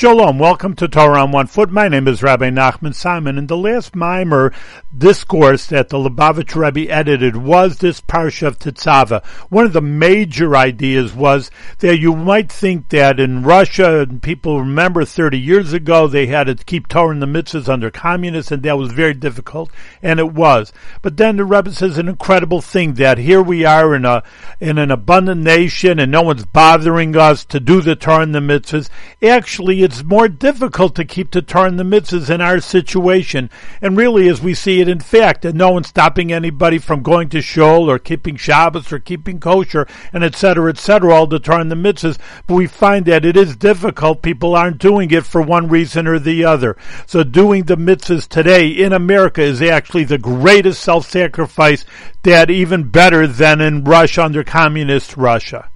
Shalom, welcome to Torah on One Foot. My name is Rabbi Nachman Simon, and the last maamar discourse that the Lubavitch Rebbe edited was this Parsha of Tetzaveh. One of the major ideas was that you might think that in Russia, and people remember 30 years ago, they had to keep Torah and the mitzvahs under communists, and that was very difficult, and it was. But then the Rebbe says an incredible thing that here we are in a in an abundant nation, and no one's bothering us to do the Torah and the mitzvahs. Actually, it's more difficult to keep Torah and the mitzvahs in our situation. And really, as we see it in fact, and no one's stopping anybody from going to shul or keeping Shabbos or keeping kosher and etc. etc. all the and the mitzvahs. But we find that it is difficult. People aren't doing it for one reason or the other. So doing the mitzvahs today in America is actually the greatest self-sacrifice that even better than in Russia under communist Russia.